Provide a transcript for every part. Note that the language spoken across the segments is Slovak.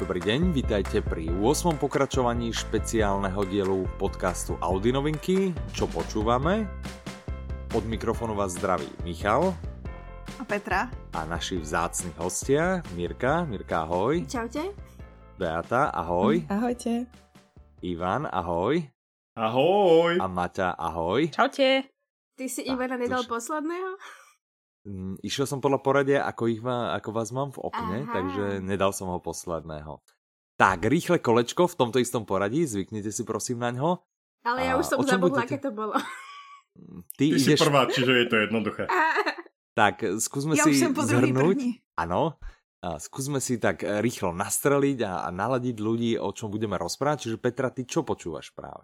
Dobrý deň, vítajte pri 8. pokračovaní špeciálneho dielu podcastu Audi novinky. Čo počúvame? Od mikrofónu vás zdraví Michal. A Petra. A naši vzácni hostia, Mirka. Mirka, ahoj. Čaute. Beata, ahoj. Ahojte. Ivan, ahoj. Ahoj. A Maťa, ahoj. Čaute. Ty si Ivana nedal posledného? Mm, Išiel som podľa poradia, ako, ich má, ako vás mám v okne, Aha. takže nedal som ho posledného. Tak, rýchle kolečko v tomto istom poradí, zvyknite si prosím na ňo. Ale ja A už som zabudla, budete- aké to bolo. Ty, Ty si ideš... prvá, čiže je to jednoduché. Tak, skúsme Ja si zhrnúť. Áno. A skúsme si tak e, rýchlo nastreliť a, a naladiť ľudí, o čom budeme rozprávať. Čiže Petra, ty čo počúvaš práve?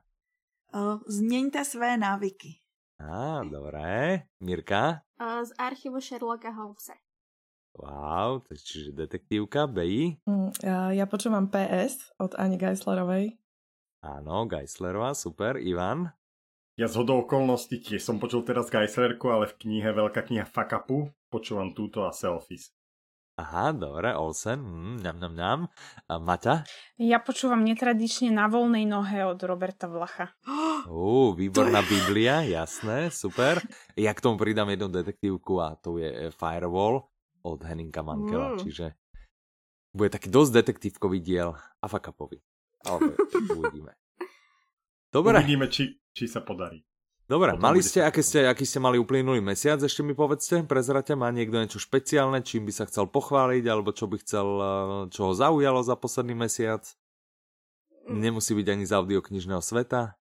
O, Změňte své návyky. Á, dobré. Mirka? Z archívu Sherlocka Holmesa. Wow, to je čiže detektívka, BI? Mm, Ja, ja počúvam PS od Ani Geislerovej. Áno, Geislerová, super. Ivan? Ja z hodou okolností tiež som počul teraz Geislerku, ale v knihe Veľká kniha Fakapu počúvam túto a Selfies. Aha, dobre, Olsen, mm, ňam, ňam, ňam. A Maťa? Ja počúvam netradične na voľnej nohe od Roberta Vlacha. Ú, výborná Biblia, jasné, super. Ja k tomu pridám jednu detektívku a to je e, Firewall od Henninga Mankela, Mm. čiže bude taký dosť detektívkový diel a fakapový. Ale uvidíme. Dobre, Uvidíme, či, či sa podarí. Dobre, mali ste, aké ste, aký ste mali uplynulý mesiac, ešte mi povedzte, prezrate, má niekto niečo špeciálne, čím by sa chcel pochváliť, alebo čo by chcel, eh, čo ho zaujalo za posledný mesiac? Nemusí byť ani z audioknižného sveta.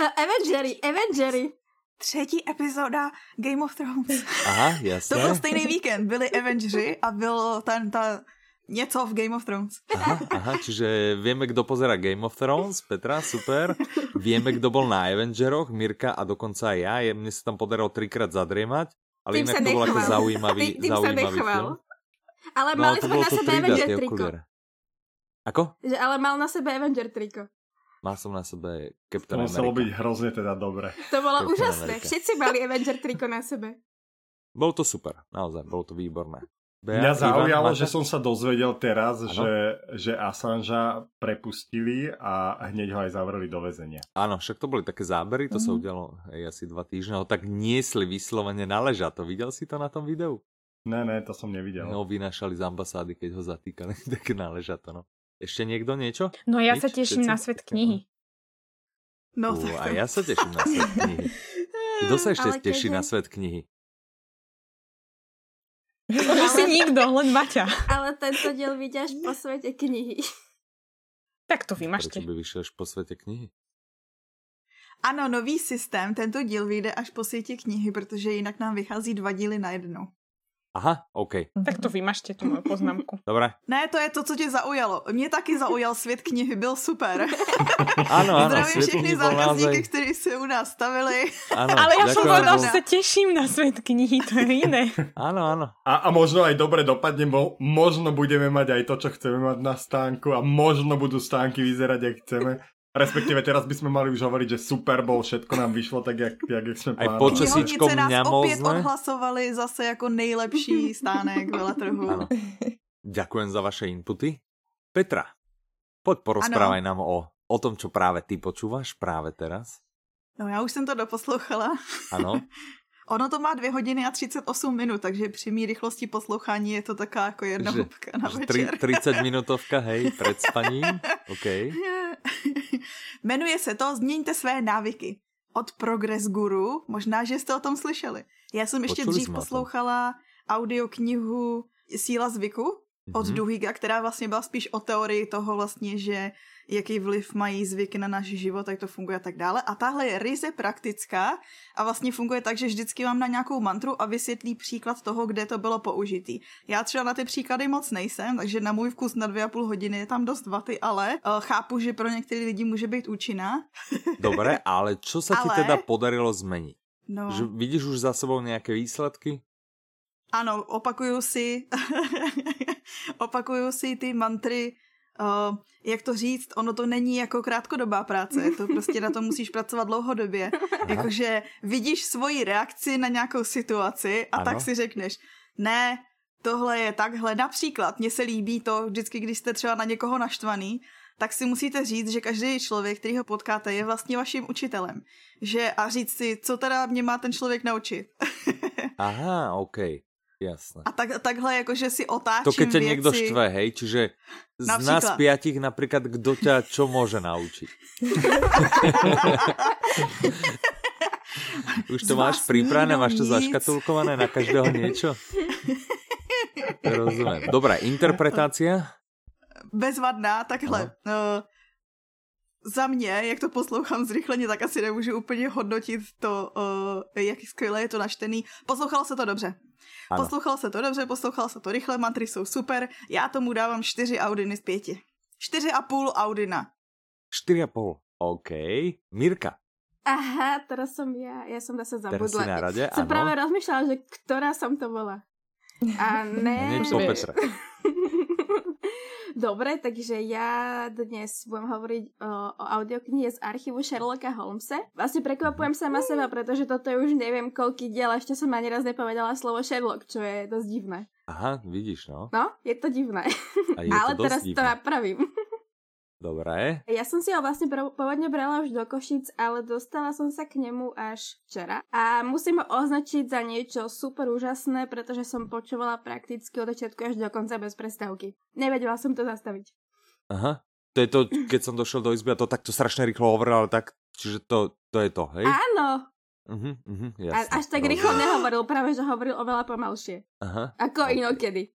Uh, Avengery, Avengery. Třetí epizoda Game of Thrones. Aha, To byl jasné. stejný víkend. Byli Avengers a bylo tam ta něco v Game of Thrones. Aha, aha, čiže vieme, kto pozera Game of Thrones, Petra, super. Vieme, kto bol na Avengeroch, Mirka a dokonca aj ja. Je, mne sa tam podarilo trikrát zadriemať, ale Tým inak sa to bol ako zaujímavý, Tým, tým zaujímavý nechval. film. Ale No, mali to sme na to sebe 3D, Avenger triko. Ako? Že, ale mal na sebe Avenger triko. Mal som na sebe To Captain muselo byť America. hrozne teda dobre. To bolo Captain úžasné. America. Všetci mali Avenger triko na sebe. Bolo to super, naozaj, bolo to výborné. Bea, Mňa Ivan, zaujalo, Maťa? že som sa dozvedel teraz, Áno. že, že Assangea prepustili a hneď ho aj zavreli do väzenia. Áno, však to boli také zábery, to sa Mhm. udialo aj asi dva týždne, ho tak niesli vyslovene na ležato. Videl si to na tom videu? Ne, ne, to som nevidel. No, vynašali z ambasády, keď ho zatýkali, také na ležato, no. Ešte niekto niečo? No ja Nič? sa teším Všetci? na svet knihy. No, tak a ja sa teším na svet knihy. Kto sa ešte Ale teší keďže- na svet knihy? Už si nikto, len Maťa. Ale tento diel vidia až po svete knihy. Tak to Prečo vymažte. by vyšiel až po svete knihy? Ano, nový systém. Tento díl vyjde až po světě knihy, protože jinak nám vychází dva díly najednou. Aha, OK. Tak to vymažte tú moju poznámku. Dobre. Ne, to je to, co tě zaujalo. Mě taky zaujal svět knihy, byl super. Áno, áno, Zdravím všechny zákazníky, kteří se u nás stavili. Áno, Ale ja som ďakujem povedal, že sa teším na svet knihy, to je iné. Áno, áno. A, a možno aj dobre dopadne, bo možno budeme mať aj to, čo chceme mať na stánku a možno budú stánky vyzerať, jak chceme. Respektíve teraz by sme mali už hovoriť, že Super Bowl, všetko nám vyšlo tak, jak, jak, jak sme Aj plánovali. počasíčkom Knihovnice nás opět mňamozne. odhlasovali zase jako nejlepší stánek veletrhu. Ďakujem za vaše inputy. Petra, poď porozprávaj nám o, o tom, čo práve ty počúvaš práve teraz. No já už jsem to doposlouchala. Áno. Ono to má 2 hodiny a 38 minut, takže při mý rychlosti poslouchání je to taká jako jedna Že- hubka na Že večer. 30 minútovka, hej, pred spaním. OK. Jmenuje se to Změňte své návyky. Od Progress Guru, možná, že jste o tom slyšeli. Já jsem ještě Počuli dřív poslouchala audioknihu Síla zvyku od Mhm. Duhiga, která vlastně byla spíš o teorii toho vlastně, že jaký vliv mají zvyky na náš život, jak to funguje a tak dále. A tahle je ryze praktická a vlastně funguje tak, že vždycky vám na nějakou mantru a vysvětlí příklad toho, kde to bylo použitý. Já třeba na ty příklady moc nejsem, takže na můj vkus na dvě a půl hodiny je tam dost vaty, ale uh, chápu, že pro některé lidi může být účinná. Dobre, ale čo sa ti Ale- teda podarilo zmeniť? No. Že vidíš už za sebou nejaké výsledky? Ano, opakuju si, opakuju si ty mantry, uh, jak to říct, ono to není jako krátkodobá práce, to prostě na to musíš pracovat dlouhodobě. Jakože vidíš svoji reakci na nějakou situaci a Ano. tak si řekneš, ne, tohle je takhle. Například, mně se líbí to, vždycky, když jste třeba na někoho naštvaný, tak si musíte říct, že každý člověk, který ho potkáte, je vlastně vaším učitelem. Že a říct si, co teda mě má ten člověk naučit. Aha, OK. Jasné. A tak, takhle jakože si otáčím To keď ťa věci. niekto štve, hej, čiže z nás piatich napríklad, kto ťa čo môže naučiť? Už to Z máš pripravené, máš to nic. zaškatulkované na každého niečo? Rozumiem. Dobrá, interpretácia? bezvadná, takhle. Uh, za mě, jak to poslouchám zrychleně, tak asi nemůžu úplně hodnotit to, uh, jak skvěle je to načtený. Poslouchalo se to dobře. Ano. Poslouchalo se to dobře, poslouchalo se to rychle, mantry jsou super. Já tomu dávám 4 Audiny z 5. 4,5 Audina. 4,5. OK. Mirka, Aha, teraz som ja, ja som zase teraz si zabudla. na rade, Som áno. práve rozmýšľala, že ktorá som to bola. A ne... Hneď po. Petre. Dobre, takže ja dnes budem hovoriť o, o audioknihe z archívu Sherlocka Holmesa. Vlastne prekvapujem sama seba, pretože toto je už neviem koľký diel, ešte som ani raz nepovedala slovo Sherlock, čo je dosť divné. Aha, vidíš, no. No, je to divné. A je Ale to teraz to divné. napravím. Dobre. Ja som si ho vlastne pôvodne brala už do Košic, ale dostala som sa k nemu až včera. A musím ho označiť za niečo super úžasné, pretože som počúvala prakticky od začiatku až do konca bez prestávky. Nevedela som to zastaviť. Aha. To je to, keď som došiel do izby a to takto strašne rýchlo hovoril, ale tak, čiže to, to je to, hej? Áno, Uh-huh, uh-huh, a, jasné. až tak Rozumiem. rýchlo nehovoril, práve že hovoril oveľa pomalšie. Aha, Ako Ok. inokedy.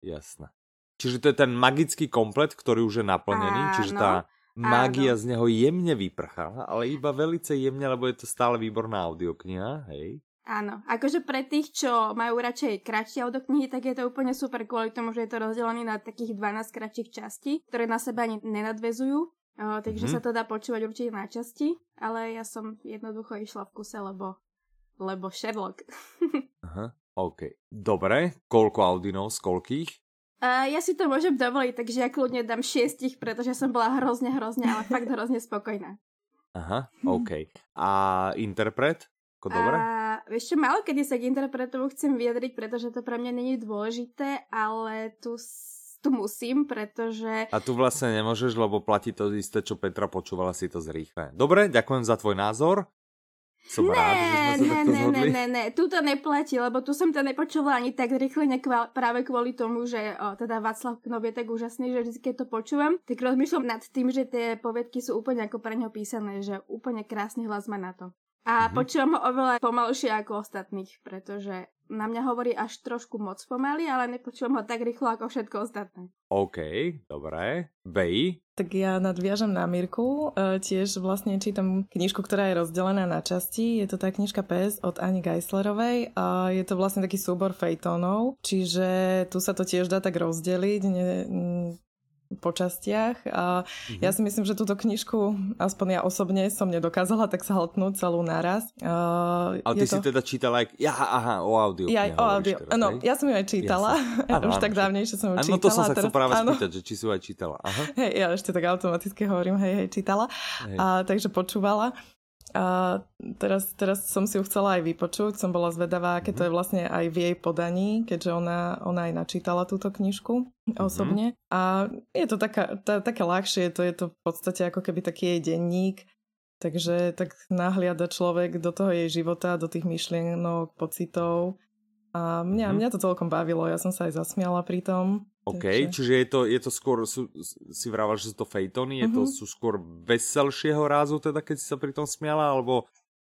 jasné. Čiže to je ten magický komplet, ktorý už je naplnený, čiže Áno, tá mágia áno. z neho jemne vyprchala, ale iba velice jemne, lebo je to stále výborná audiokniha, hej? Áno, akože pre tých, čo majú radšej kratšie audioknihy, tak je to úplne super kvôli tomu, že je to rozdelené na takých 12 kratších častí, ktoré na seba ani nenadvezujú. O, takže Mhm. sa to dá počúvať určite na časti, ale ja som jednoducho išla v kuse, lebo, lebo Sherlock. Aha, OK. Dobre, koľko audinov, z koľkých? Ja si to môžem dovoliť, takže ja kľudne dám šiestich, pretože som bola hrozne, hrozne, ale fakt hrozne spokojná. Aha, OK. A interpret? Ako dobre? A vieš čo, málo kedy sa k interpretovu chcem vyjadriť, pretože to pre mňa není dôležité, ale tu, tu musím, pretože A tu vlastne nemôžeš, lebo platí to isté, čo Petra počúvala si to zrýchle. Dobre, ďakujem za tvoj názor. Som rád, že sme sa Ne, takto ne, ne, zhodli. ne, ne, tu to neplatí, lebo tu som to nepočula ani tak rýchle, nekvál, práve kvôli tomu, že o, teda Václav Knov je tak úžasný, že vždy, keď to počúvam, tak rozmýšľam nad tým, že tie poviedky sú úplne ako pre neho písané, že úplne krásny hlas má na to. A Mhm. počúvam ho oveľa pomalšie ako ostatných, pretože na mňa hovorí až trošku moc pomaly, ale nepočúvam ho tak rýchlo ako všetko ostatné. OK, dobre. Bej, Tak ja nadviažem na Mirku. E, tiež vlastne čítam knižku, ktorá je rozdelená na časti. Je to tá knižka PS od Ani Geislerovej a je to vlastne taký súbor fejtónov, čiže tu sa to tiež dá tak rozdeliť ne, m, po častiach a Mhm. ja si myslím, že túto knižku, aspoň ja osobne som nedokázala tak zhaltnúť celú naraz. Uh, ale ty si teda čítala aj... Ja, aha, o audio. ja, o audio. No, ja som ju aj čítala. Áno, Už áno, tak dávnejšie som ju Áno, čítala. to som sa chcel teraz- práve áno. spýtať, že či si ju aj čítala. Aha. Hej, ja ešte tak automaticky hovorím, hej, hej, čítala. Hej. A, takže počúvala. A teraz, teraz som si ju chcela aj vypočuť, som bola zvedavá, aké Mhm. to je vlastne aj v jej podaní, keďže ona, ona aj načítala túto knižku Mhm. osobne. A je to taká, tá, také ľahšie, to je to v podstate ako keby taký jej denník, takže tak nahliada človek do toho jej života, do tých myšlienok, pocitov. A mňa, Mhm. mňa to celkom bavilo, ja som sa aj zasmiala pri tom. OK, takže- čiže je to, je to skôr, sú, si vraval, že sú to fejtony, je to, Mhm. sú skôr veselšieho rázu, teda keď si sa pri tom smiala, alebo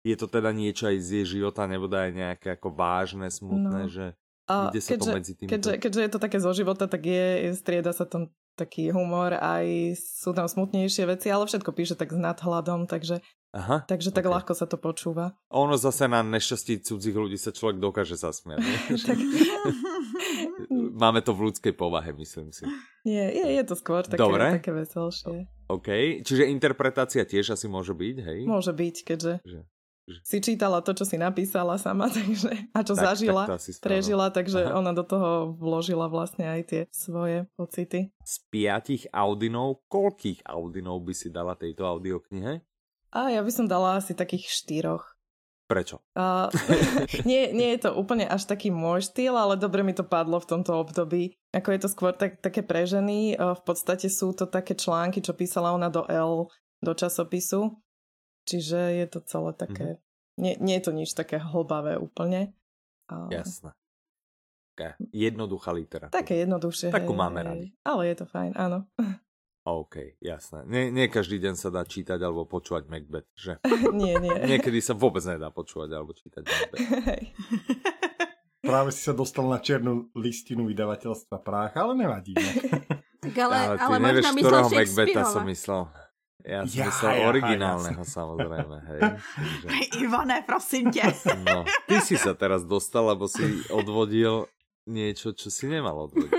je to teda niečo aj z jej života, nebo aj nejaké ako vážne, smutné, No. že A ide sa to medzi týmto? keďže, keďže je to také zo života, tak je, strieda sa tam taký humor, aj sú tam smutnejšie veci, ale všetko píše tak s nadhľadom, takže, Aha, takže tak ok. ľahko sa to počúva. Ono zase na nešťastí cudzích ľudí sa človek dokáže zasmiať. Tak, Máme to v ľudskej povahe, myslím si. je, je, je to skôr také, Dobre. také veselšie. OK, čiže interpretácia tiež asi môže byť, hej? Môže byť, keďže Že- že- si čítala to, čo si napísala sama, takže, a čo Tak- zažila, tak prežila, takže Aha. ona do toho vložila vlastne aj tie svoje pocity. Z piatich Audinov, koľkých Audinov by si dala tejto audioknihe? A ja by som dala asi takých štyroch. Prečo? Uh, nie, nie je to úplne až taký môj štýl, ale dobre mi to padlo v tomto období. Ako je to skôr tak, také pre ženy. Uh, v podstate sú to také články, čo písala ona do L, do časopisu. Čiže je to celé také... Mm-hmm. Nie, nie je to nič také hlbavé úplne. Uh, Jasné. Také jednoduchá literatúra. Také jednoduchšie. Takú hej, máme hej. radi. Ale je to fajn, áno. OK, jasné. Nie, nie každý deň sa dá čítať alebo počúvať Macbeth, že? nie, nie. Niekedy sa vôbec nedá počúvať alebo čítať Macbeth. Práve si sa dostal na čiernu listinu vydavateľstva Práh, ale nevadí. Tak ale, ale, ale ty možno nevieš, ktorého Shakespeareova. som myslel. Ja som Ja, myslel ja, originálneho, samozrejme. Hej. Takže, Ivane, prosím tě. no, ty si sa teraz dostal, lebo si odvodil niečo, čo si nemal odvodiť.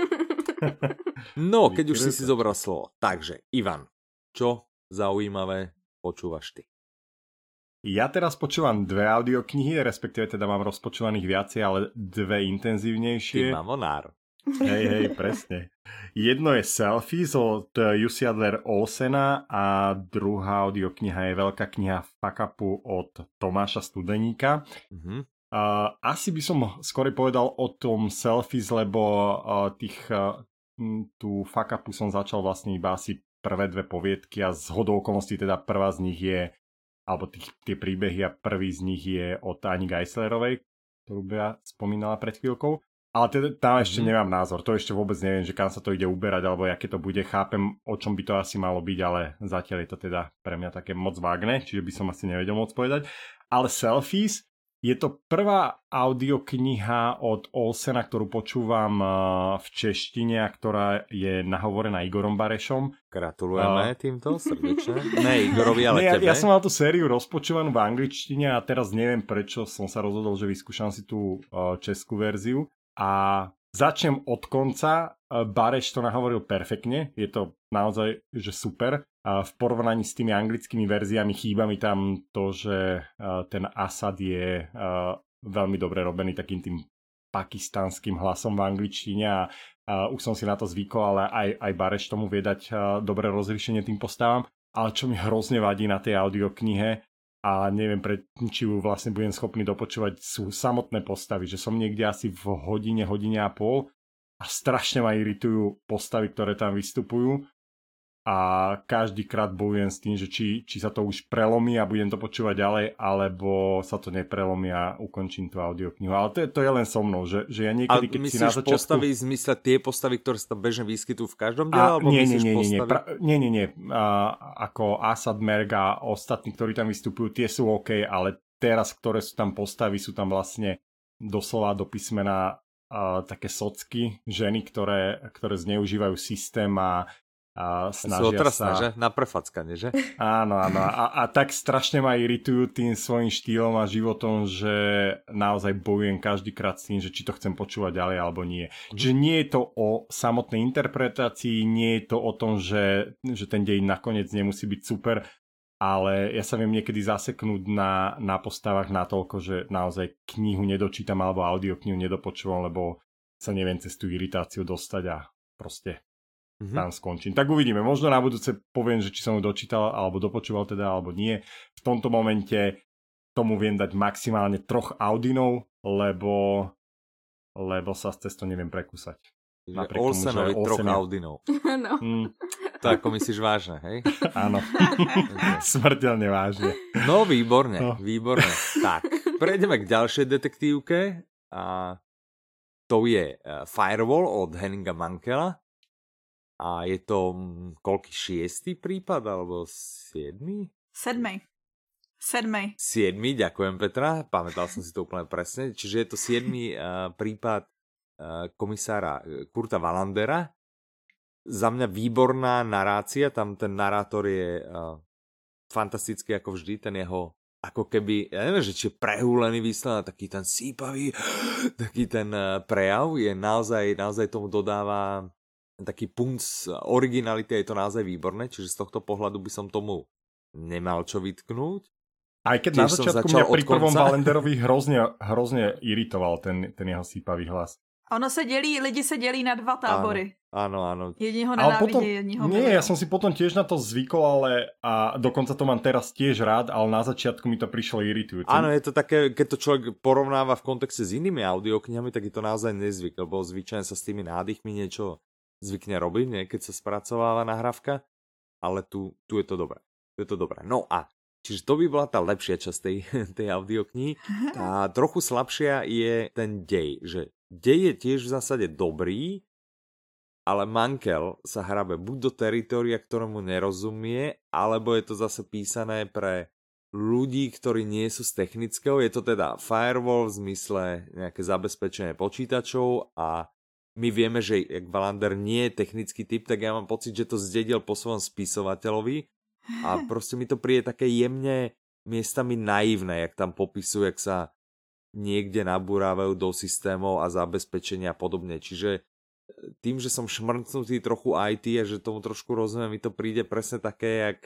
No, keď už si si zobral slovo. Takže, Ivan, čo zaujímavé počúvaš ty? Ja teraz počúvam dve audioknihy, respektíve teda mám rozpočúvaných viacej, ale dve Ty intenzívnejšie. mamonár. Hej, hej, presne. Jedno je Selfies od Jussi Adler Olsena a druhá audiokniha je veľká kniha Fakapu od Tomáša Studeníka. Mhm. Uh, asi by som skôr povedal o tom Selfies, lebo uh, tých, uh, tú Fakapu som začal vlastne iba asi prvé dve poviedky a z hodou okolností teda prvá z nich je alebo tých, tie príbehy a prvý z nich je od Ani Geislerovej, ktorú ja spomínala pred chvíľkou. Ale teda tam ešte Mhm. nemám názor, to ešte vôbec neviem, že kam sa to ide uberať, alebo aké to bude, chápem, o čom by to asi malo byť, ale zatiaľ je to teda pre mňa také moc vágne, čiže by som asi nevedel moc povedať. Ale Selfies je to prvá audiokniha od Olsena, ktorú počúvam eh, v češtine a ktorá je nahovorená Igorom Barešom. Gratulujeme A- týmto srdečne. Ne Igorovi, ale ja, tebe. ja som mal tú sériu rozpočúvanú v angličtine a teraz neviem prečo som sa rozhodol, že vyskúšam si tú uh, českú verziu. A začnem od konca. Uh, Bareš to nahovoril perfektne, je to naozaj že super. A v porovnaní s tými anglickými verziami chýba mi tam to, že uh, ten Asad je uh, veľmi dobre robený takým tým pakistanským hlasom v angličtine a už som si na to zvykol, ale aj, aj Bareš tomu vie dať dobré rozriešenie tým postavám. Ale čo mi hrozne vadí na tej audioknihe a neviem, pre, či ju vlastne budem schopný dopočúvať, sú samotné postavy, že som niekde asi v hodine, hodine a pol a strašne ma iritujú postavy, ktoré tam vystupujú a každý krát bojujem s tým, že či, či sa to už prelomí a budem to počúvať ďalej, alebo sa to neprelomí a ukončím tú audioknihu. Ale to je, to je len so mnou, že, že ja A niekedy, keď si na začiatku... postavy v zmysle tie postavy, ktoré sa tam bežne vyskytujú v každom diele? A, alebo nie, nie, nie, nie, nie, pra, nie, nie, nie. A, ako Asad Merg a ostatní, ktorí tam vystupujú, tie sú OK, ale teraz, ktoré sú tam postavy, sú tam vlastne doslova do písmena a, také socky, ženy, ktoré, ktoré zneužívajú systém a, a snažia sa... že? Na prefackanie, že? Áno, áno. A, a tak strašne ma iritujú tým svojim štýlom a životom, že naozaj bojujem každý krát s tým, že či to chcem počúvať ďalej alebo nie. Čiže nie je to o samotnej interpretácii, nie je to o tom, že, že ten dej nakoniec nemusí byť super, ale ja sa viem niekedy zaseknúť na, na postavách natoľko, že naozaj knihu nedočítam alebo audioknihu nedopočúvam, lebo sa neviem cez tú iritáciu dostať a proste Mhm. tam skončím. Tak uvidíme. Možno na budúce poviem, že či som ju dočítal, alebo dopočúval teda, alebo nie. V tomto momente tomu viem dať maximálne troch Audinov, lebo, lebo sa cez to neviem prekúsať. Napriek tomu, Olsenovi troch Olsen je- Audinov. no. Hm, To ako myslíš vážne, hej? áno, smrteľne vážne. No, výborne, No. výborne. Tak, prejdeme k ďalšej detektívke a to je eh, Firewall od Henninga Mankela. A je to mm, koľký šiestý prípad, alebo siedmy? Sedmej. Sedmej. Siedmy, ďakujem Petra, pamätal som si to úplne presne. Čiže je to siedmy uh, prípad uh, komisára eh, Kurta Valandera. Za mňa výborná narácia, tam ten narátor je uh, fantastický ako vždy, ten jeho ako keby, ja neviem, že či je prehúlený výsledok, taký ten sípavý, taký ten prejav je naozaj, naozaj tomu dodáva taký punc originality, je to naozaj výborné, čiže z tohto pohľadu by som tomu nemal čo vytknúť. Aj keď na Tiež som začiatku začal mňa pri od prvom konca. Valenderovi hrozne, hrozne iritoval ten, ten jeho sípavý hlas. Ono se dělí, lidi se dělí na dva tábory. Áno, áno. Jedního Ale potom, nenávidí, jedního nie, milujú. ja som si potom tiež na to zvykol, ale a dokonca to mám teraz tiež rád, ale na začiatku mi to prišlo iritujúce. Áno, je to také, keď to človek porovnáva v kontexte s inými audioknihami, tak je to naozaj nezvyk, lebo zvyčajne sa s tými nádychmi niečo zvykne robiť, nie? keď sa spracováva nahrávka, ale tu, tu je to dobré. Tu je to dobré. No a Čiže to by bola tá lepšia časť tej, tej audioknihy. Tá trochu slabšia je ten dej, že dej je tiež v zásade dobrý, ale Mankel sa hrabe buď do teritoria, ktorému nerozumie, alebo je to zase písané pre ľudí, ktorí nie sú z technického. Je to teda firewall v zmysle nejaké zabezpečenie počítačov a my vieme, že jak Valander nie je technický typ, tak ja mám pocit, že to zdedil po svojom spisovateľovi a proste mi to príde také jemne miestami naivné, jak tam popisujú, jak sa niekde nabúrávajú do systémov a zabezpečenia a podobne. Čiže tým, že som šmrcnutý trochu IT a že tomu trošku rozumiem, mi to príde presne také, jak,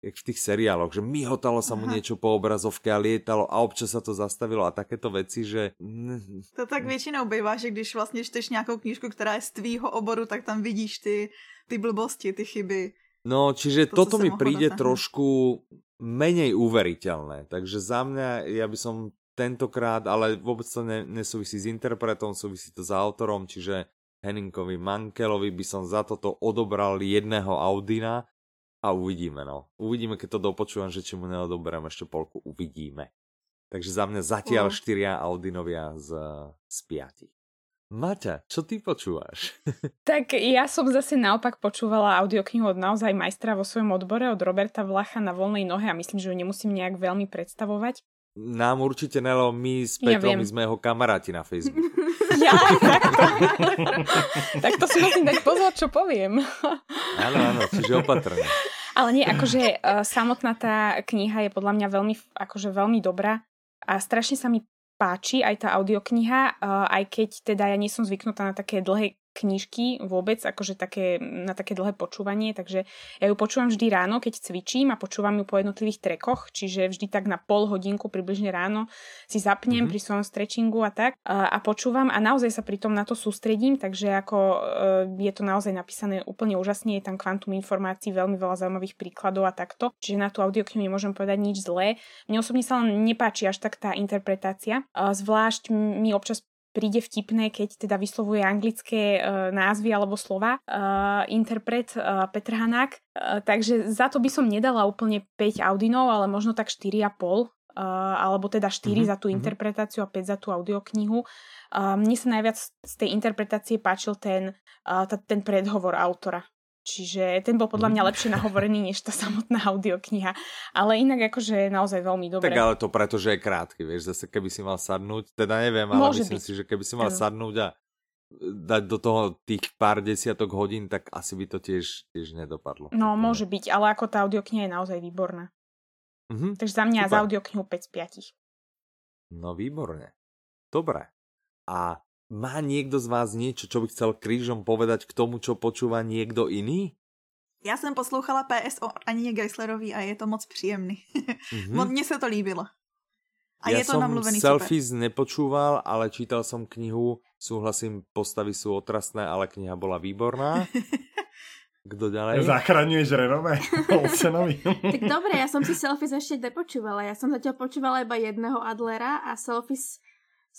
jak v tých seriáloch, že myhotalo sa mu Aha. niečo po obrazovke a lietalo a občas sa to zastavilo a takéto veci, že... To tak většinou bývá, že když vlastně čteš nějakou knížku, která je z tvýho oboru, tak tam vidíš ty, ty blbosti, ty chyby. No, čiže To, toto mi príde dosiahnuť. trošku menej uveriteľné. Takže za mňa, ja by som tentokrát, ale vôbec to ne, nesúvisí s interpretom, súvisí to s autorom, čiže Henningovi Mankelovi by som za toto odobral jedného Audina a uvidíme, no. Uvidíme, keď to dopočúvam, že či mu neodoberám ešte polku, uvidíme. Takže za mňa zatiaľ Wow. štyria Audinovia z, z piatich. Maťa, čo ty počúvaš? Tak ja som zase naopak počúvala audioknihu od naozaj majstra vo svojom odbore, od Roberta Vlacha na voľnej nohe a myslím, že ju nemusím nejak veľmi predstavovať. Nám určite Nelo, my s Ja Petrom viem. my sme jeho kamaráti na Facebooku. Ja, takto. tak to si musím dať pozor, čo poviem. Áno, áno, čiže opatrne. Ale nie, akože uh, samotná tá kniha je podľa mňa veľmi, akože veľmi dobrá a strašne sa mi páči aj tá audiokniha, uh, aj keď teda ja nie som zvyknutá na také dlhé knižky vôbec, akože také, na také dlhé počúvanie, takže ja ju počúvam vždy ráno, keď cvičím a počúvam ju po jednotlivých trekoch, čiže vždy tak na pol hodinku približne ráno si zapnem Mhm. pri svojom stretchingu a tak a, a počúvam a naozaj sa pritom na to sústredím, takže ako e, je to naozaj napísané úplne úžasne, je tam kvantum informácií, veľmi veľa zaujímavých príkladov a takto, čiže na tú audioknihu nemôžem povedať nič zlé. Mne osobne sa len nepáči až tak tá interpretácia, a zvlášť mi občas príde vtipné, keď teda vyslovuje anglické uh, názvy alebo slova uh, interpret uh, Petr Hanák. Uh, takže za to by som nedala úplne 5 Audinov, ale možno tak 4,5 uh, alebo teda 4 Mhm, za tú mhm. interpretáciu a 5 za tú audioknihu. Uh, mne sa najviac z tej interpretácie páčil ten, uh, ta, ten predhovor autora. Čiže ten bol podľa mňa lepšie nahovorený než tá samotná audiokniha. Ale inak akože naozaj veľmi dobre. Tak ale to preto, že je krátky, vieš, zase keby si mal sadnúť, teda neviem, ale Môže myslím byť. si, že keby si mal sadnúť a dať do toho tých pár desiatok hodín, tak asi by to tiež, tiež nedopadlo. No, môže byť, ale ako tá audiokniha je naozaj výborná. Mhm. Takže za mňa Super. za audioknihu 5 z 5. No výborne. Dobre. A má niekto z vás niečo, čo by chcel krížom povedať k tomu, čo počúva niekto iný? Já jsem poslouchala PS o Anině Geislerový a je to moc příjemný. Mhm. Hm? Mně se to líbilo. A ja je to som namluvený super. selfies nepočúval, ale čítal som knihu, súhlasím, postavy sú otrasné, ale kniha bola výborná. Kto ďalej? Zachraňuješ renome Olsenovi. Tak dobre, ja som si Selfies ešte nepočúvala. Ja som zatiaľ počúvala iba jedného Adlera a Selfies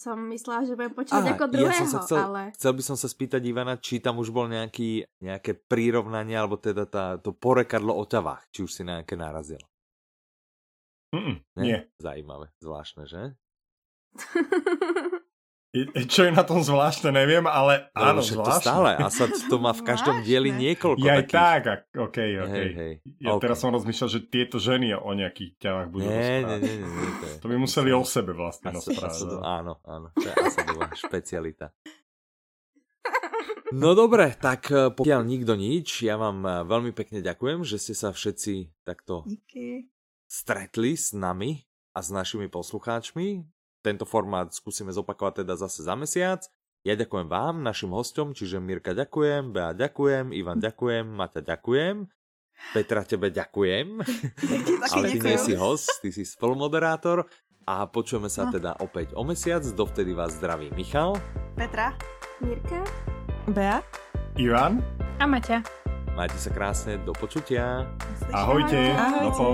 som myslela, že budem počúvať Á, ako druhého, ja som sa chcel, ale... chcel by som sa spýtať Ivana, či tam už bol nejaký, nejaké prirovnanie, alebo teda tá, to porekadlo o ťavách, či už si na nejaké narazil. Mm, Ne? nie. Zajímavé, zvláštne, že? Čo je na tom zvláštne, neviem, ale áno, Lebo však to zvláštne. stále, Asad to má v každom dieli Zvláštne. niekoľko Ja aj tak, ak- okej, okej. Hej, hej. Ja OK. teraz som rozmýšľal, že tieto ženy o nejakých ťavách budú Nie, nie, rozprávať. nie, nie, nie, to je... To by museli o sebe vlastne Asad, rozprávať. Asad, no. áno, áno, to je Asadová špecialita. No dobre, tak eh, pokiaľ nikto nič, ja vám eh, veľmi pekne ďakujem, že ste sa všetci takto Díky. stretli s nami a s našimi poslucháčmi. Tento formát skúsime zopakovať teda zase za mesiac. Ja ďakujem vám, našim hostom, čiže Mirka ďakujem, Bea ďakujem, Ivan ďakujem, Maťa ďakujem, Petra tebe ďakujem, ale ty nie si host, ty si spolumoderátor a počujeme sa teda opäť o mesiac, dovtedy vás zdraví Michal. Petra? Mirka. Bea? Ivan? A Maťa. Majte sa krásne, do počutia. Ahojte. Ahojte. Dopo.